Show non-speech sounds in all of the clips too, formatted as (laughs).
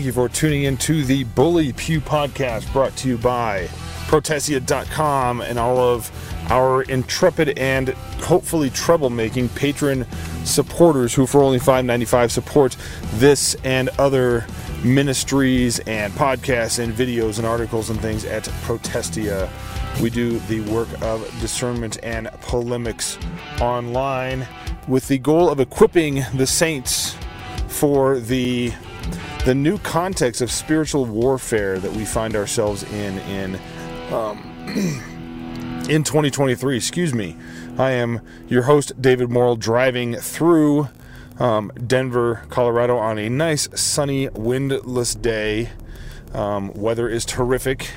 Thank you for tuning in to the Bully Pew podcast brought to you by Protestia.com and all of our intrepid and hopefully troublemaking patron supporters who, for only $5.95, support this and other ministries and podcasts and videos and articles and things at Protestia. We do the work of discernment and polemics online with the goal of equipping the saints for the the new context of spiritual warfare that we find ourselves in in um, (clears throat) in 2023. Excuse me. I am your host David Morrill, driving through um, Denver, Colorado, on a nice sunny, windless day. Um, weather is terrific,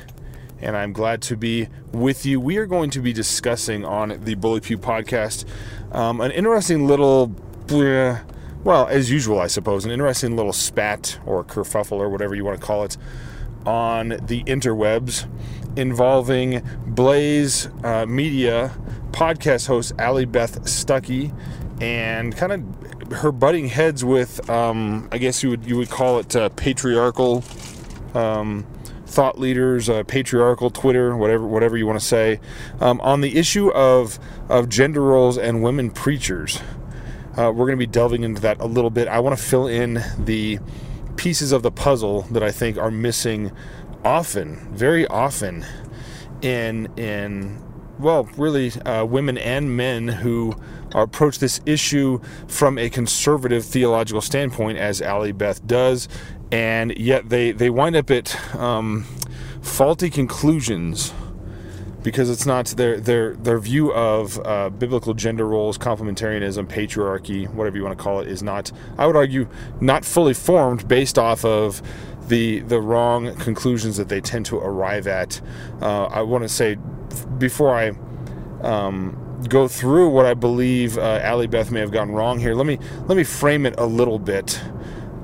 and I'm glad to be with you. We are going to be discussing on the Bully Pew podcast um, an interesting little. Bleh, well, as usual, I suppose, an interesting little spat or kerfuffle or whatever you want to call it on the interwebs involving Blaze uh, Media podcast host Allie Beth Stuckey and kind of her butting heads with, um, I guess you would you would call it uh, patriarchal um, thought leaders, uh, patriarchal Twitter, whatever whatever you want to say, um, on the issue of of gender roles and women preachers. Uh, we're going to be delving into that a little bit. I want to fill in the pieces of the puzzle that I think are missing often, very often, in in well, really, uh, women and men who approach this issue from a conservative theological standpoint, as Allie Beth does, and yet they they wind up at um, faulty conclusions because it's not their their their view of uh, biblical gender roles, complementarianism, patriarchy, whatever you want to call it, is not. I would argue not fully formed based off of the the wrong conclusions that they tend to arrive at. Uh, I want to say before I. Um, go through what I believe uh, Allie Beth may have gone wrong here. Let me let me frame it a little bit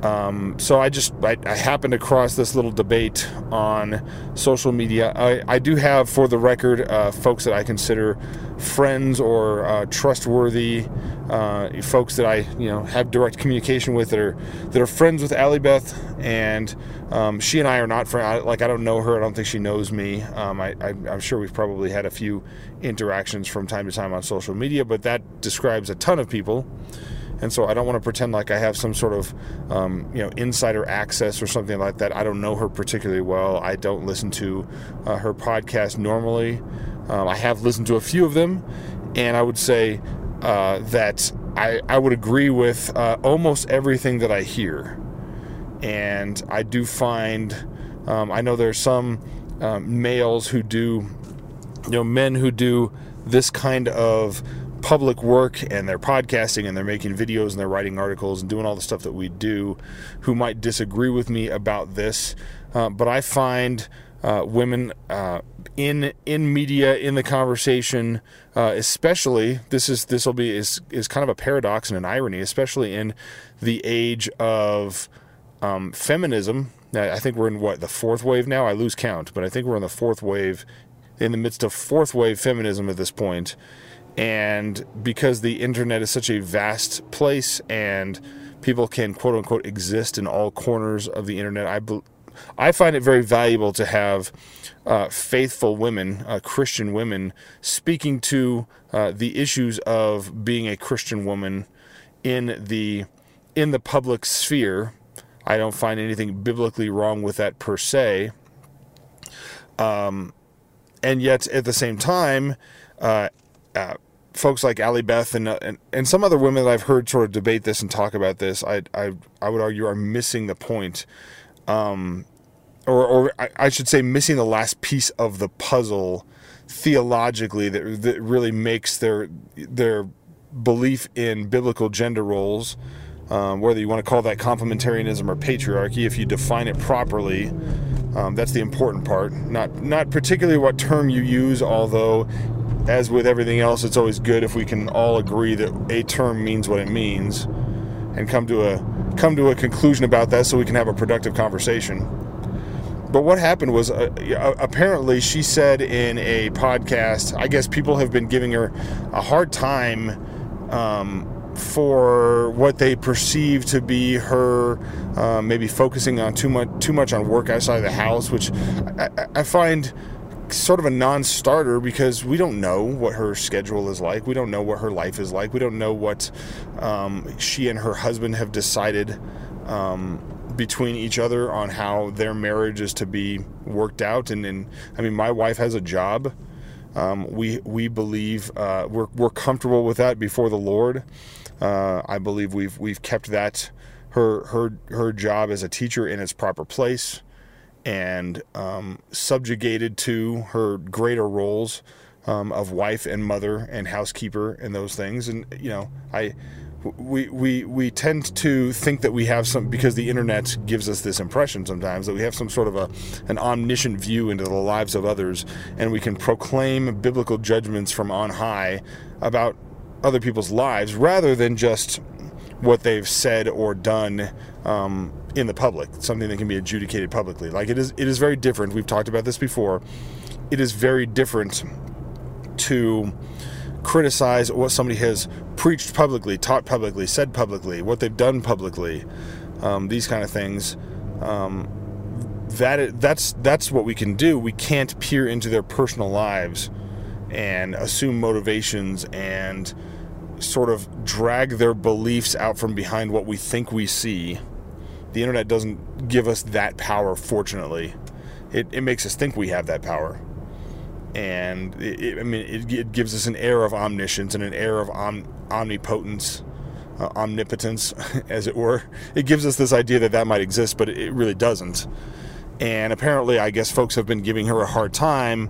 um, so I just I, I, happened across this little debate on social media. I, I do have, for the record, uh, folks that I consider friends or uh, trustworthy uh, folks that I you know have direct communication with that are that are friends with Allie Beth, and um, she and I are not friends. Like I don't know her. I don't think she knows me. Um, I, am sure we've probably had a few interactions from time to time on social media, but that describes a ton of people and so I don't want to pretend like I have some sort of um, you know insider access or something like that. I don't know her particularly well. I don't listen to uh, her podcast normally. Um, I have listened to a few of them, and I would say uh, that I, I would agree with uh, almost everything that I hear. And I do find, um, I know there are some um, males who do, you know, men who do this kind of public work and they're podcasting and they're making videos and they're writing articles and doing all the stuff that we do who might disagree with me about this. Uh, but I find uh, women uh, in in media in the conversation, uh, especially this is this will be is is kind of a paradox and an irony, especially in the age of um, feminism. I think we're in what the fourth wave now. I lose count, but I think we're in the fourth wave, in the midst of fourth wave feminism at this point and because the internet is such a vast place and people can quote unquote exist in all corners of the internet, I, I find it very valuable to have uh, faithful women, uh, Christian women, speaking to uh, the issues of being a Christian woman in the in the public sphere. I don't find anything biblically wrong with that per se. Um, and yet, at the same time, uh, uh, folks like Allie Beth and, uh, and and some other women that I've heard sort of debate this and talk about this, I I, I would argue are missing the point, um, or or I, I should say missing the last piece of the puzzle theologically that that really makes their their belief in biblical gender roles. Um, whether you want to call that complementarianism or patriarchy, if you define it properly, um, that's the important part. Not not particularly what term you use, although as with everything else, it's always good if we can all agree that a term means what it means and come to a come to a conclusion about that so we can have a productive conversation. But what happened was uh, apparently she said in a podcast, I guess people have been giving her a hard time um, for what they perceive to be her uh, maybe focusing on too much too much on work outside of the house, which I, I find sort of a non-starter because we don't know what her schedule is like. We don't know what her life is like. We don't know what um, she and her husband have decided um, between each other on how their marriage is to be worked out. And, and I mean, my wife has a job. Um, we we believe uh, we're we're comfortable with that before the Lord. Uh, I believe we've we've kept that her her her job as a teacher in its proper place and um, subjugated to her greater roles um, of wife and mother and housekeeper and those things. And you know, I we we we tend to think that we have some because the internet gives us this impression sometimes that we have some sort of a an omniscient view into the lives of others and we can proclaim biblical judgments from on high about other people's lives rather than just what they've said or done um, in the public, something that can be adjudicated publicly. Like it is, it is very different. We've talked about this before. It is very different to criticize what somebody has preached publicly, taught publicly, said publicly, what they've done publicly, um, these kind of things. Um, that that's that's what we can do. We can't peer into their personal lives and assume motivations and sort of drag their beliefs out from behind what we think we see the internet doesn't give us that power, fortunately. It, it makes us think we have that power. And it, it, I mean, it, it, gives us an air of omniscience and an air of om, omnipotence, uh, omnipotence, (laughs) as it were. It gives us this idea that that might exist, but it really doesn't. And apparently, I guess folks have been giving her a hard time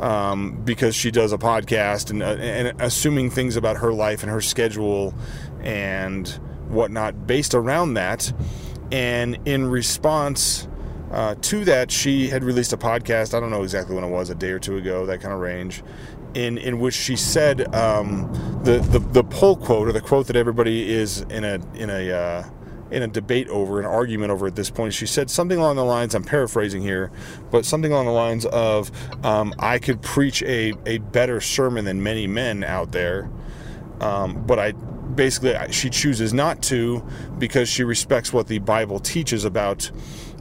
um, because she does a podcast and, uh, and assuming things about her life and her schedule and whatnot based around that. And in response uh, to that, she had released a podcast. I don't know exactly when it was, a day or two ago, that kind of range, in in which she said um, the, the the pull quote or the quote that everybody is in a in a uh, in a debate over, an argument over at this point. She said something along the lines, I'm paraphrasing here, but something along the lines of, um, I could preach a, a better sermon than many men out there, um, but I basically she chooses not to because she respects what the Bible teaches about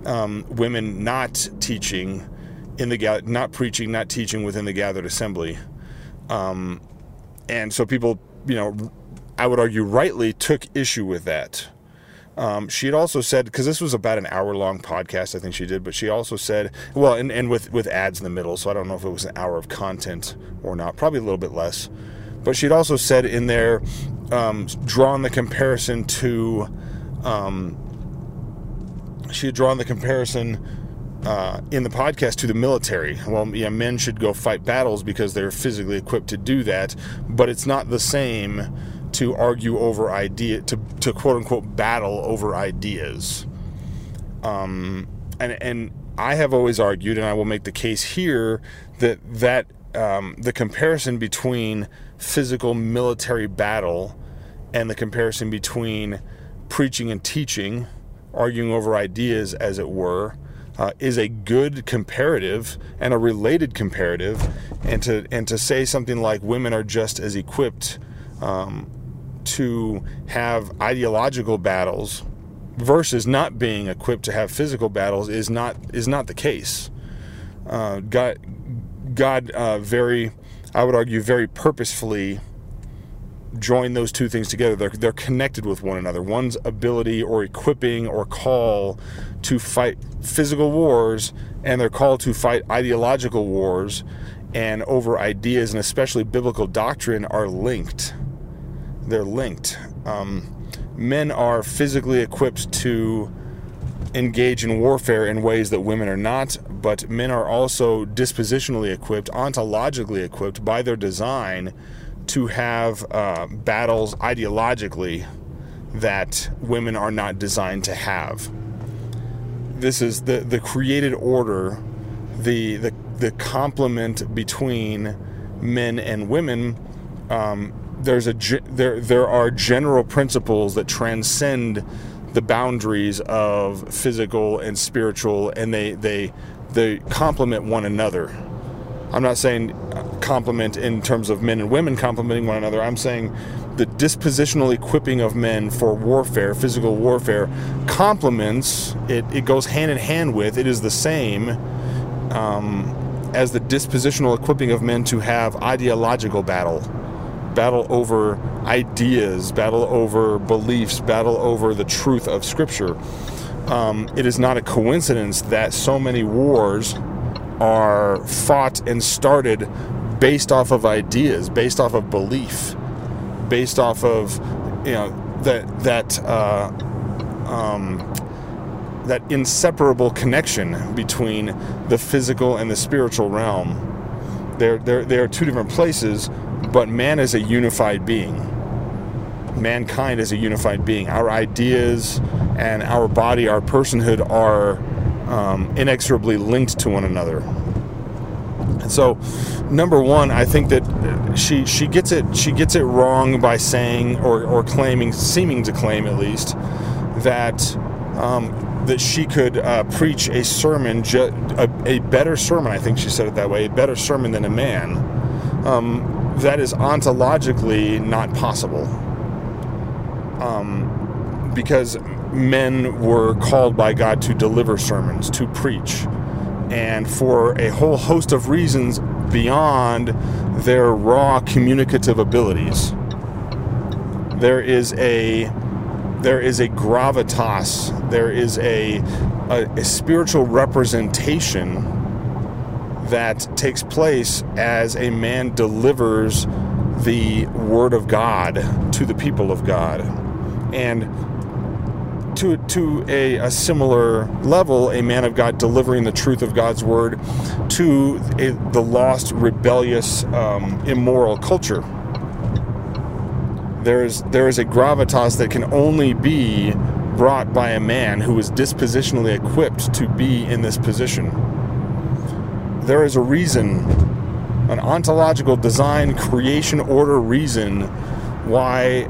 um, women not teaching in the not preaching, not teaching within the gathered assembly, um, and so people, you know, I would argue rightly took issue with that. Um, she had also said because this was about an hour long podcast, I think she did, but she also said, well, and, and with with ads in the middle, so I don't know if it was an hour of content or not, probably a little bit less. But she'd also said in there um, drawn the comparison to. Um, she had drawn the comparison uh, in the podcast to the military. Well, yeah, men should go fight battles because they're physically equipped to do that, but it's not the same to argue over idea to, to quote unquote battle over ideas. Um, and and I have always argued, and I will make the case here that that um, the comparison between physical military battle and the comparison between preaching and teaching, arguing over ideas, as it were, uh, is a good comparative and a related comparative. And to and to say something like women are just as equipped um, to have ideological battles versus not being equipped to have physical battles is not is not the case. Uh, God, God, uh, very, I would argue, very purposefully join those two things together. They're, they're connected with one another. One's ability or equipping or call to fight physical wars, and their call to fight ideological wars and over ideas, and especially biblical doctrine, are linked. They're linked. Um, men are physically equipped to engage in warfare in ways that women are not, but men are also dispositionally equipped, ontologically equipped by their design to have uh, battles ideologically that women are not designed to have. This is the, the created order, the, the, the complement between men and women. Um, there's a there there are general principles that transcend the boundaries of physical and spiritual, and they they they complement one another. I'm not saying complement in terms of men and women complementing one another. I'm saying the dispositional equipping of men for warfare, physical warfare, complements it. It goes hand in hand with. It is the same um, as the dispositional equipping of men to have ideological battle, battle over ideas, battle over beliefs, battle over the truth of Scripture. Um, it is not a coincidence that so many wars are fought and started based off of ideas, based off of belief, based off of you know that that uh, um, that inseparable connection between the physical and the spiritual realm. They're, they're, they are two different places, but man is a unified being. Mankind is a unified being. Our ideas and our body, our personhood are um, inexorably linked to one another. And so, number one, I think that she she gets it she gets it wrong by saying or, or claiming, seeming to claim at least, that um, that she could uh, preach a sermon, ju- a, a, better sermon. I think she said it that way, a better sermon than a man. Um, that is ontologically not possible. Um, because men were called by God to deliver sermons, to preach and for a whole host of reasons beyond their raw communicative abilities. There is a there is a gravitas, there is a, a, a spiritual representation that takes place as a man delivers the word of God to the people of God. And to to a, a, similar level, a man of God delivering the truth of God's word to a, the lost, rebellious, um, immoral culture. There is there is a gravitas that can only be brought by a man who is dispositionally equipped to be in this position. There is a reason, an ontological design, creation order reason why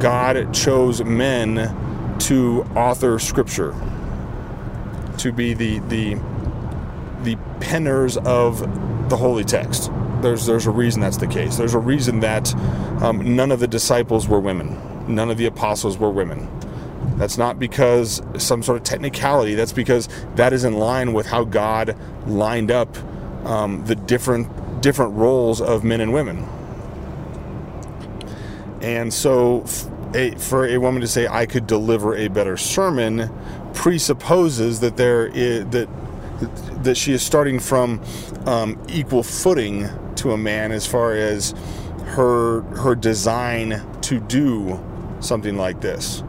God chose men to author scripture, to be the the the penners of the holy text. There's there's a reason that's the case. There's a reason that um, none of the disciples were women. None of the apostles were women. That's not because some sort of technicality. That's because that is in line with how God lined up um, the different different roles of men and women. And so, for a woman to say I could deliver a better sermon presupposes that there is that that she is starting from um, equal footing to a man as far as her her design to do something like this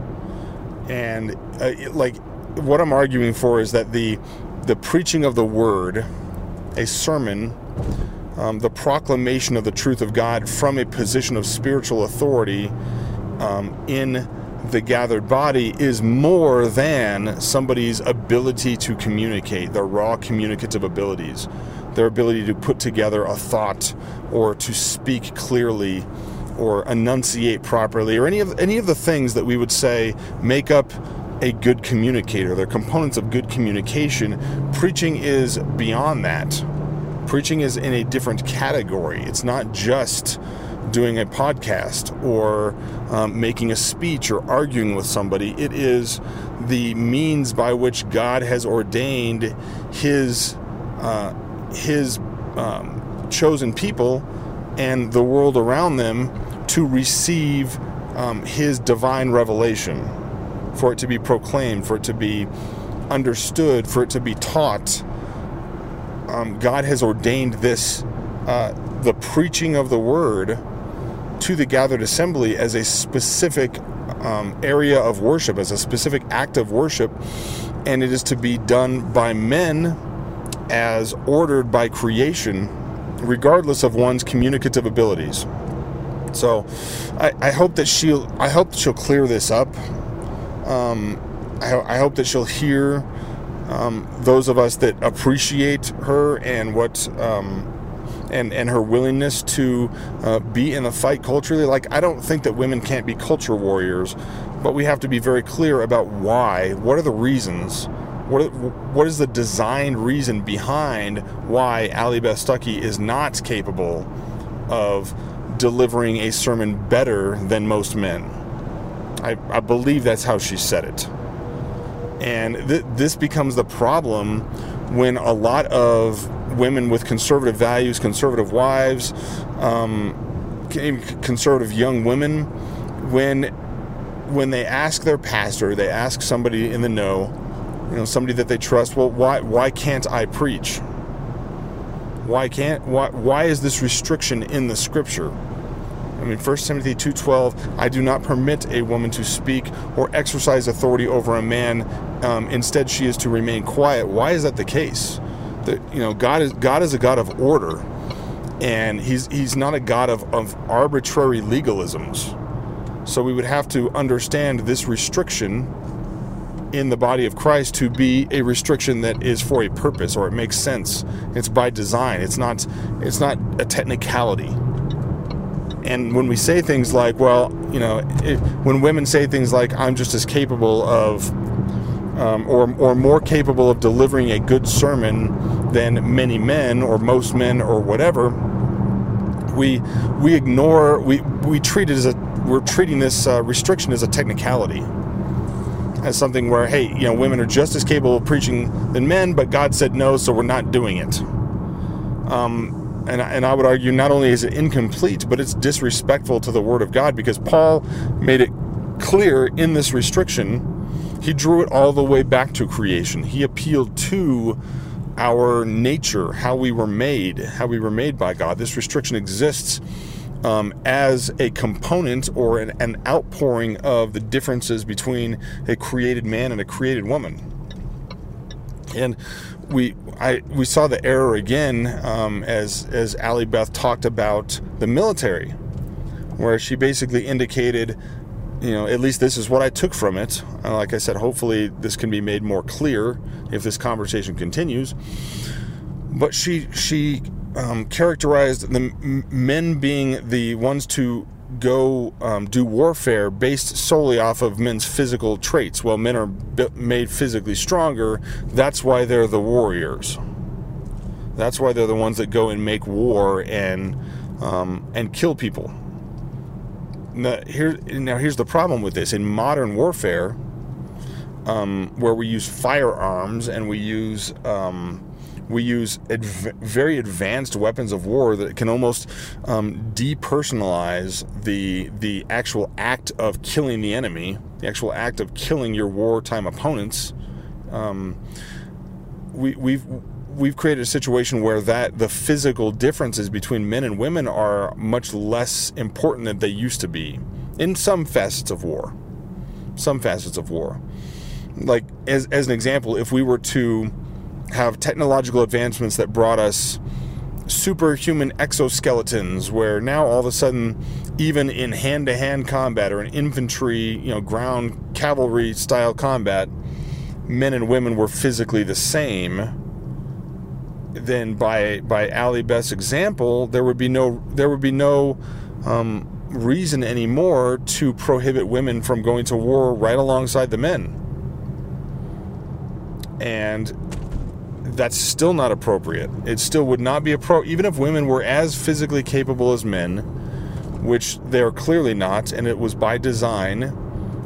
and uh, like what I'm arguing for is that the the preaching of the word a sermon um, the proclamation of the truth of God from a position of spiritual authority um, in the gathered body is more than somebody's ability to communicate, their raw communicative abilities, their ability to put together a thought or to speak clearly or enunciate properly or any of any of the things that we would say make up a good communicator. They're components of good communication. Preaching is beyond that. Preaching is in a different category. It's not just doing a podcast or um, making a speech or arguing with somebody. It is the means by which God has ordained His uh, His um, chosen people and the world around them to receive um, His divine revelation, for it to be proclaimed, for it to be understood, for it to be taught. Um, God has ordained this, uh, the preaching of the word to the gathered assembly as a specific um, area of worship, as a specific act of worship, and it is to be done by men as ordered by creation, regardless of one's communicative abilities. So, I, I hope that she'll. I hope she'll clear this up. Um, I, I, hope that she'll hear um, those of us that appreciate her and what um, and and her willingness to uh, be in the fight culturally. Like I don't think that women can't be culture warriors, but we have to be very clear about why. What are the reasons? What what is the designed reason behind why Allie Beth Stuckey is not capable of delivering a sermon better than most men. I, I believe that's how she said it. And th- this becomes the problem when a lot of women with conservative values, conservative wives, um, conservative young women, when when they ask their pastor, they ask somebody in the know, you know, somebody that they trust, well, why why can't I preach? Why can't why why is this restriction in the scripture? I mean, 1 Timothy 2:12, I do not permit a woman to speak or exercise authority over a man. Um, instead, she is to remain quiet. Why is that the case? That you know, God is God is a God of order, and He's He's not a God of, of arbitrary legalisms. So we would have to understand this restriction in the body of Christ to be a restriction that is for a purpose or it makes sense. It's by design. It's not it's not a technicality. And when we say things like, well, you know, it, when women say things like, I'm just as capable of, um, or, or more capable of delivering a good sermon than many men or most men or whatever, we we ignore we we treat it as a we're treating this uh, restriction as a technicality, as something where hey, you know, women are just as capable of preaching than men, but God said no, so we're not doing it. Um, and, and I would argue not only is it incomplete, but it's disrespectful to the Word of God because Paul made it clear in this restriction. He drew it all the way back to creation. He appealed to our nature, how we were made, how we were made by God. This restriction exists um, as a component or an, an outpouring of the differences between a created man and a created woman. And we I we saw the error again um, as as Allie Beth talked about the military, where she basically indicated, you know, at least this is what I took from it. Uh, like I said, hopefully this can be made more clear if this conversation continues. But she she um, characterized the men being the ones to go um, do warfare based solely off of men's physical traits. Well, men are b- made physically stronger. That's why they're the warriors. That's why they're the ones that go and make war and um, and kill people. Now, here, now here's the problem with this. In modern warfare, um, where we use firearms and we use um, we use adv- very advanced weapons of war that can almost um, depersonalize the the actual act of killing the enemy, the actual act of killing your wartime opponents. Um, we, we've we've created a situation where that the physical differences between men and women are much less important than they used to be in some facets of war. Some facets of war. Like as as an example, if we were to have technological advancements that brought us superhuman exoskeletons where now all of a sudden even in hand-to-hand combat or in infantry you know ground cavalry style combat men and women were physically the same then by by Allie Beth's example there would be no there would be no um, reason anymore to prohibit women from going to war right alongside the men. And that's still not appropriate. It still would not be appropriate, even if women were as physically capable as men, which they are clearly not, and it was by design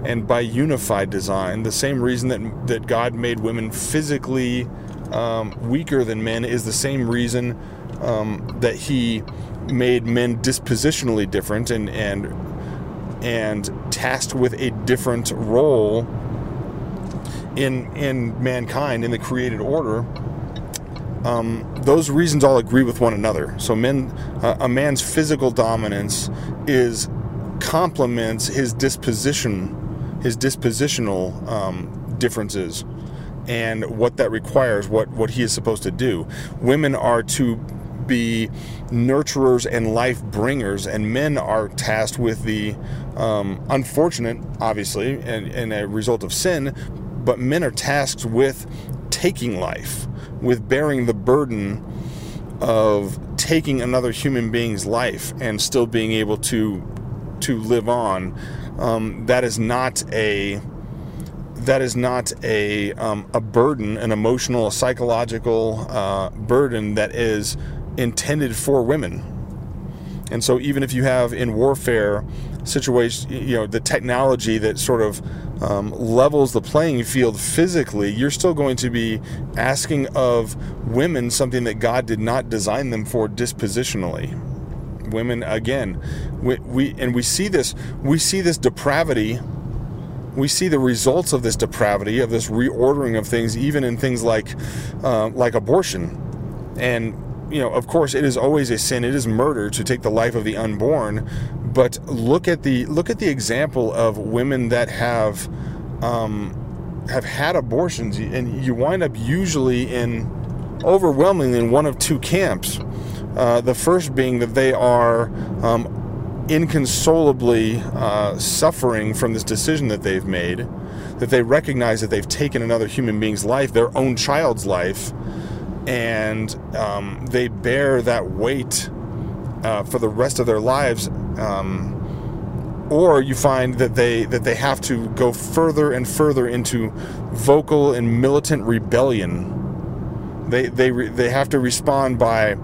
and by unified design. The same reason that that God made women physically um, weaker than men is the same reason um, that He made men dispositionally different and and and tasked with a different role in in mankind in the created order um, those reasons all agree with one another. So, men, uh, a man's physical dominance is complements his disposition, his dispositional um, differences, and what that requires, what what he is supposed to do. Women are to be nurturers and life bringers, and men are tasked with the um, unfortunate, obviously, and, and a result of sin. But men are tasked with taking life with bearing the burden of taking another human being's life and still being able to to live on. Um, that is not a that is not a um, a burden, an emotional, a psychological uh, burden that is intended for women. And so, even if you have in warfare situation, you know, the technology that sort of um, levels the playing field physically, you're still going to be asking of women something that God did not design them for dispositionally. Women, again, we, we and we see this, we see this depravity we see the results of this depravity, of this reordering of things, even in things like uh, like abortion. And you know, of course, it is always a sin. It is murder to take the life of the unborn. But look at the look at the example of women that have um, have had abortions, and you wind up usually in overwhelmingly in one of two camps. Uh, the first being that they are um, inconsolably uh, suffering from this decision that they've made, that they recognize that they've taken another human being's life, their own child's life, and um, they bear that weight uh, for the rest of their lives. Um, or you find that they that they have to go further and further into vocal and militant rebellion. They they re, they have to respond by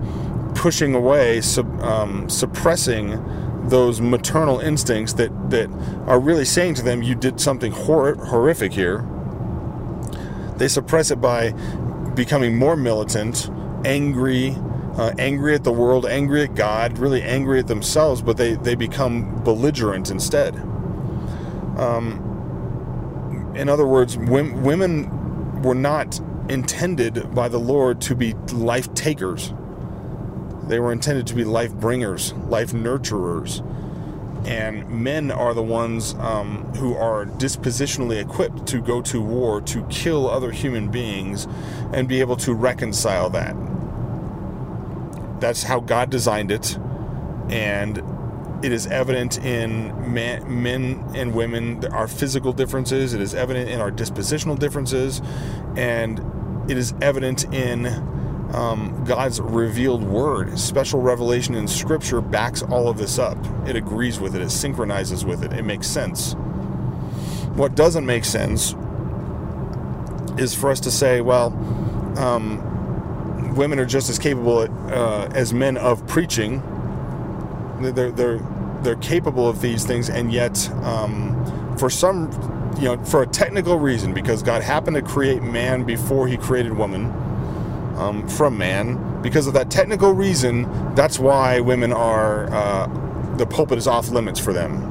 pushing away, sub, um, suppressing those maternal instincts that, that are really saying to them, you did something hor- horrific here. They suppress it by becoming more militant, angry, uh, angry at the world, angry at God, really angry at themselves, but they, they become belligerent instead. Um, in other words, women were not intended by the Lord to be life takers they were intended to be life bringers, life nurturers. And men are the ones um, who are dispositionally equipped to go to war, to kill other human beings, and be able to reconcile that. That's how God designed it. And it is evident in man, men and women, our physical differences. It is evident in our dispositional differences. And it is evident in um, God's revealed word, special revelation in Scripture backs all of this up. It agrees with it, it synchronizes with it, it makes sense. What doesn't make sense is for us to say, well, um, women are just as capable uh, as men of preaching. They're, they're, they're capable of these things, and yet, um, for some, you know, for a technical reason, because God happened to create man before he created woman um, from man. Because of that technical reason, that's why women are uh, the pulpit is off limits for them.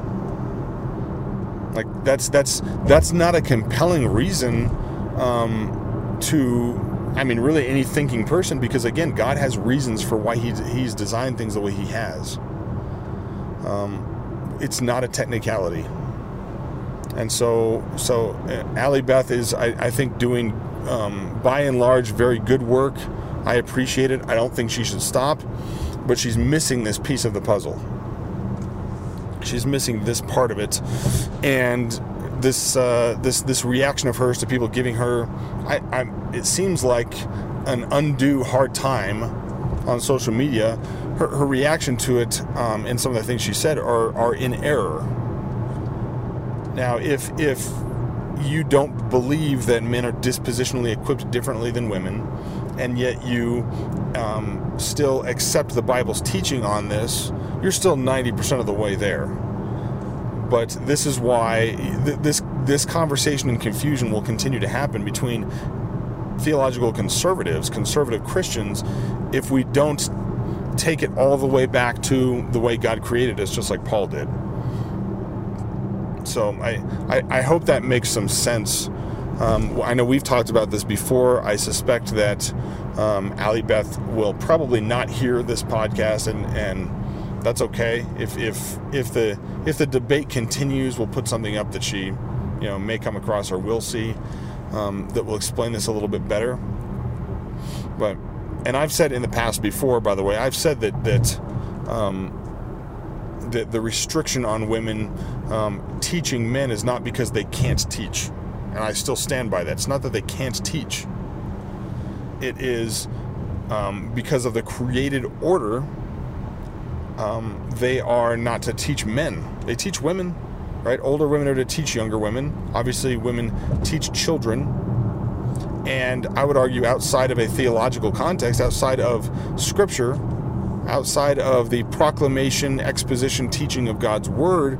Like that's that's that's not a compelling reason um, to. I mean, really, any thinking person, because again, God has reasons for why he, He's designed things the way He has. Um, it's not a technicality. And so, so uh, Allie Beth is, I, I think, doing um, by and large, very good work. I appreciate it. I don't think she should stop, but she's missing this piece of the puzzle. She's missing this part of it, and this uh, this this reaction of hers to people giving her, I, I, it seems like an undue hard time on social media. Her, her reaction to it um, and some of the things she said are are in error. Now, if if you don't believe that men are dispositionally equipped differently than women, and yet you um, still accept the Bible's teaching on this, you're still 90% of the way there. But this is why th- this this conversation and confusion will continue to happen between theological conservatives, conservative Christians, if we don't take it all the way back to the way God created us, just like Paul did. So I, I, I hope that makes some sense. Um, I know we've talked about this before. I suspect that um, Allie Beth will probably not hear this podcast, and, and that's okay. If if if the if the debate continues, we'll put something up that she, you know, may come across or will see um, that will explain this a little bit better. But and I've said in the past before, by the way, I've said that that um, the, the restriction on women um, teaching men is not because they can't teach. And I still stand by that. It's not that they can't teach, it is um, because of the created order, um, they are not to teach men. They teach women, right? Older women are to teach younger women. Obviously, women teach children. And I would argue, outside of a theological context, outside of Scripture, outside of the proclamation, exposition, teaching of God's word,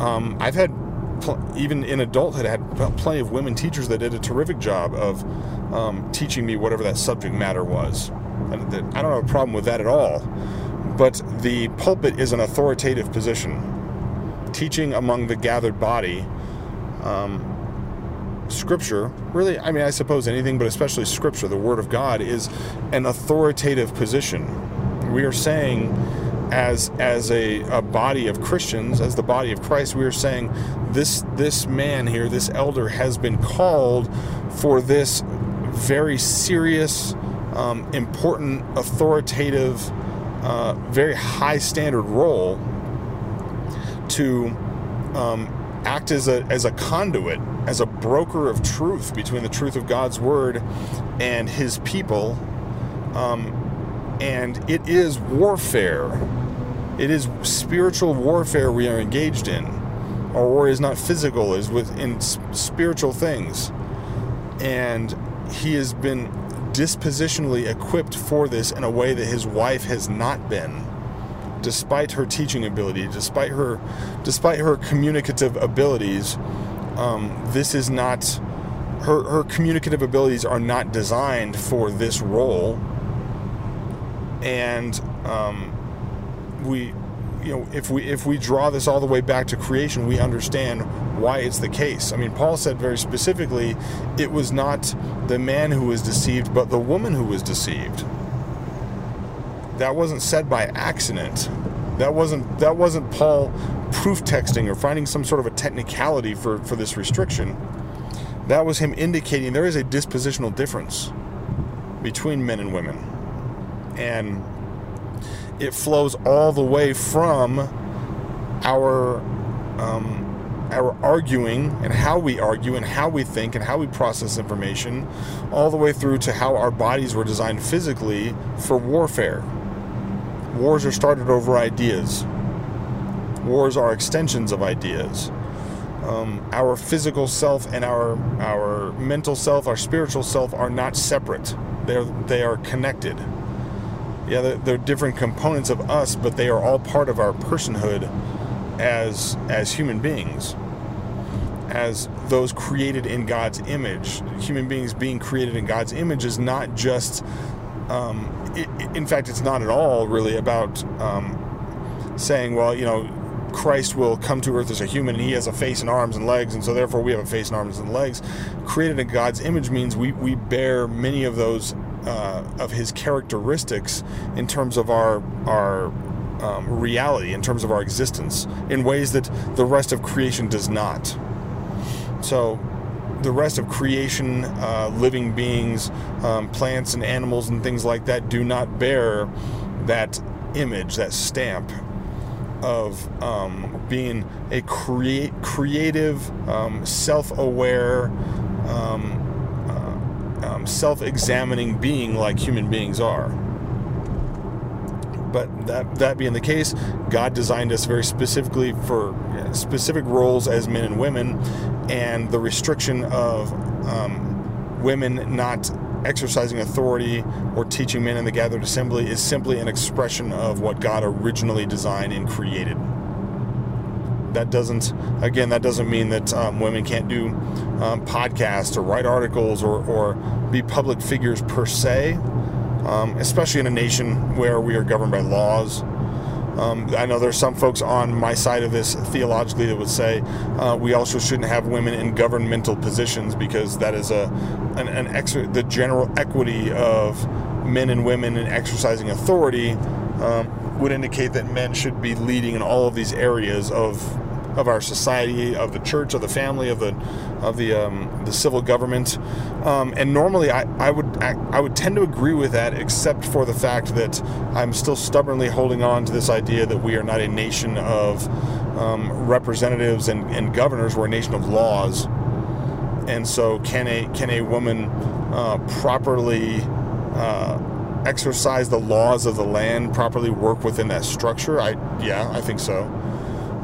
um, I've had pl- even in adulthood had plenty of women teachers that did a terrific job of um, teaching me whatever that subject matter was. I don't have a problem with that at all. But the pulpit is an authoritative position. Teaching among the gathered body, um, scripture, really, I mean, I suppose anything, but especially scripture, the Word of God, is an authoritative position. We are saying, as as a, a body of Christians, as the body of Christ, we are saying this this man here, this elder, has been called for this very serious, um, important, authoritative, uh, very high standard role to um, act as a as a conduit, as a broker of truth between the truth of God's word and His people. Um, and it is warfare. It is spiritual warfare we are engaged in. Our war is not physical; is within spiritual things, and he has been dispositionally equipped for this in a way that his wife has not been despite her teaching ability, despite her, despite her communicative abilities, um, this is not her. Her communicative abilities are not designed for this role, and um, we, you know, if we if we draw this all the way back to creation, we understand why it's the case. I mean, Paul said very specifically, it was not the man who was deceived, but the woman who was deceived that wasn't said by accident. That wasn't that wasn't Paul proof texting or finding some sort of a technicality for, for this restriction. That was him indicating there is a dispositional difference between men and women. And it flows all the way from our um, our arguing and how we argue and how we think and how we process information, all the way through to how our bodies were designed physically for warfare. Wars are started over ideas. Wars are extensions of ideas. Um, our physical self and our our mental self, our spiritual self, are not separate. They're they are connected. Yeah, they're, they're different components of us, but they are all part of our personhood as as human beings, as those created in God's image. Human beings being created in God's image is not just um, it, in fact, it's not at all really about um, saying, well, you know, Christ will come to earth as a human and he has a face and arms and legs, and so therefore we have a face and arms and legs. Created in God's image means we, we bear many of those uh, of his characteristics in terms of our our um, reality, in terms of our existence, in ways that the rest of creation does not. So the rest of creation, uh, living beings, um, plants and animals and things like that do not bear that image, that stamp of um, being a create, creative, um, self-aware, um, uh, um, self-examining being like human beings are. But that that being the case, God designed us very specifically for specific roles as men and women, and the restriction of um, women not exercising authority or teaching men in the gathered assembly is simply an expression of what God originally designed and created. That doesn't, again, that doesn't mean that um, women can't do um, podcasts or write articles or, or be public figures per se, um, especially in a nation where we are governed by laws um, I know there's some folks on my side of this theologically that would say uh, we also shouldn't have women in governmental positions because that is a an, an the general equity of men and women in exercising authority um, would indicate that men should be leading in all of these areas of of our society, of the church, of the family, of the of the um, the civil government. Um, and normally, I, I would I, I, would tend to agree with that, except for the fact that I'm still stubbornly holding on to this idea that we are not a nation of um, representatives and, and governors; we're a nation of laws. And so, can a can a woman uh, properly uh, exercise the laws of the land, properly work within that structure? I yeah, I think so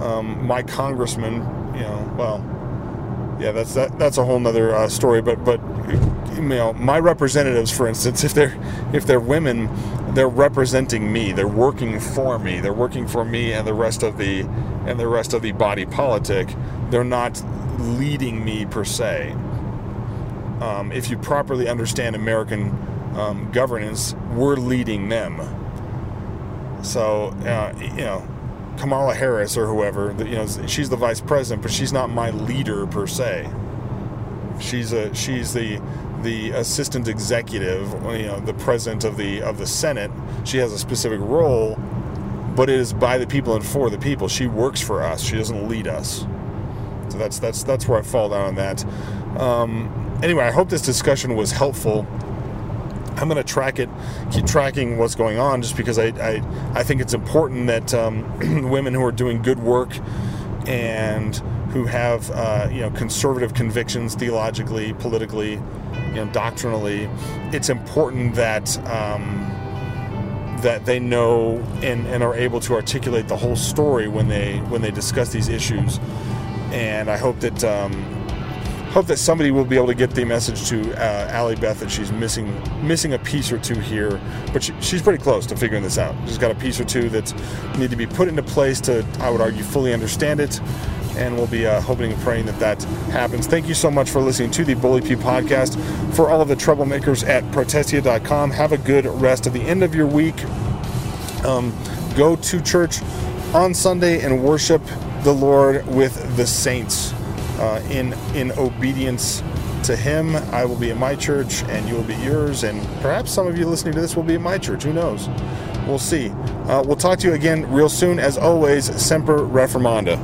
um, my congressman, you know, well, yeah, that's that, that's a whole nother uh, story. But but you know, my representatives, for instance, (laughs) if they're if they're women, they're representing me. They're working for me. They're working for me and the rest of the and the rest of the body politic. They're not leading me per se. Um, if you properly understand American um, governance, we're leading them. So uh, you know, Kamala Harris or whoever, you know, she's the vice president, but she's not my leader per se. She's a she's the the assistant executive, you know, the president of the of the Senate. She has a specific role, but it is by the people and for the people. She works for us. She doesn't lead us. So that's that's that's where I fall down on that. Um, anyway, I hope this discussion was helpful. I'm going to track it, keep tracking what's going on, just because I I, I think it's important that um, (clears throat) women who are doing good work and who have uh, you know conservative convictions theologically, politically, you know doctrinally, it's important that um, that they know and, and are able to articulate the whole story when they when they discuss these issues. And I hope that um, hope that somebody will be able to get the message to uh, Allie Beth that she's missing missing a piece or two here, but she, she's pretty close to figuring this out. She's got a piece or two that need to be put into place to, I would argue, fully understand it and we'll be uh, hoping and praying that that happens. Thank you so much for listening to the Bully Pew podcast. For all of the troublemakers at protestia.com, have a good rest of the end of your week. Um, go to church on Sunday and worship the Lord with the saints uh, in in obedience to Him. I will be in my church, and you will be yours, and perhaps some of you listening to this will be in my church. Who knows? We'll see. Uh, we'll talk to you again real soon. As always, Semper Reformanda.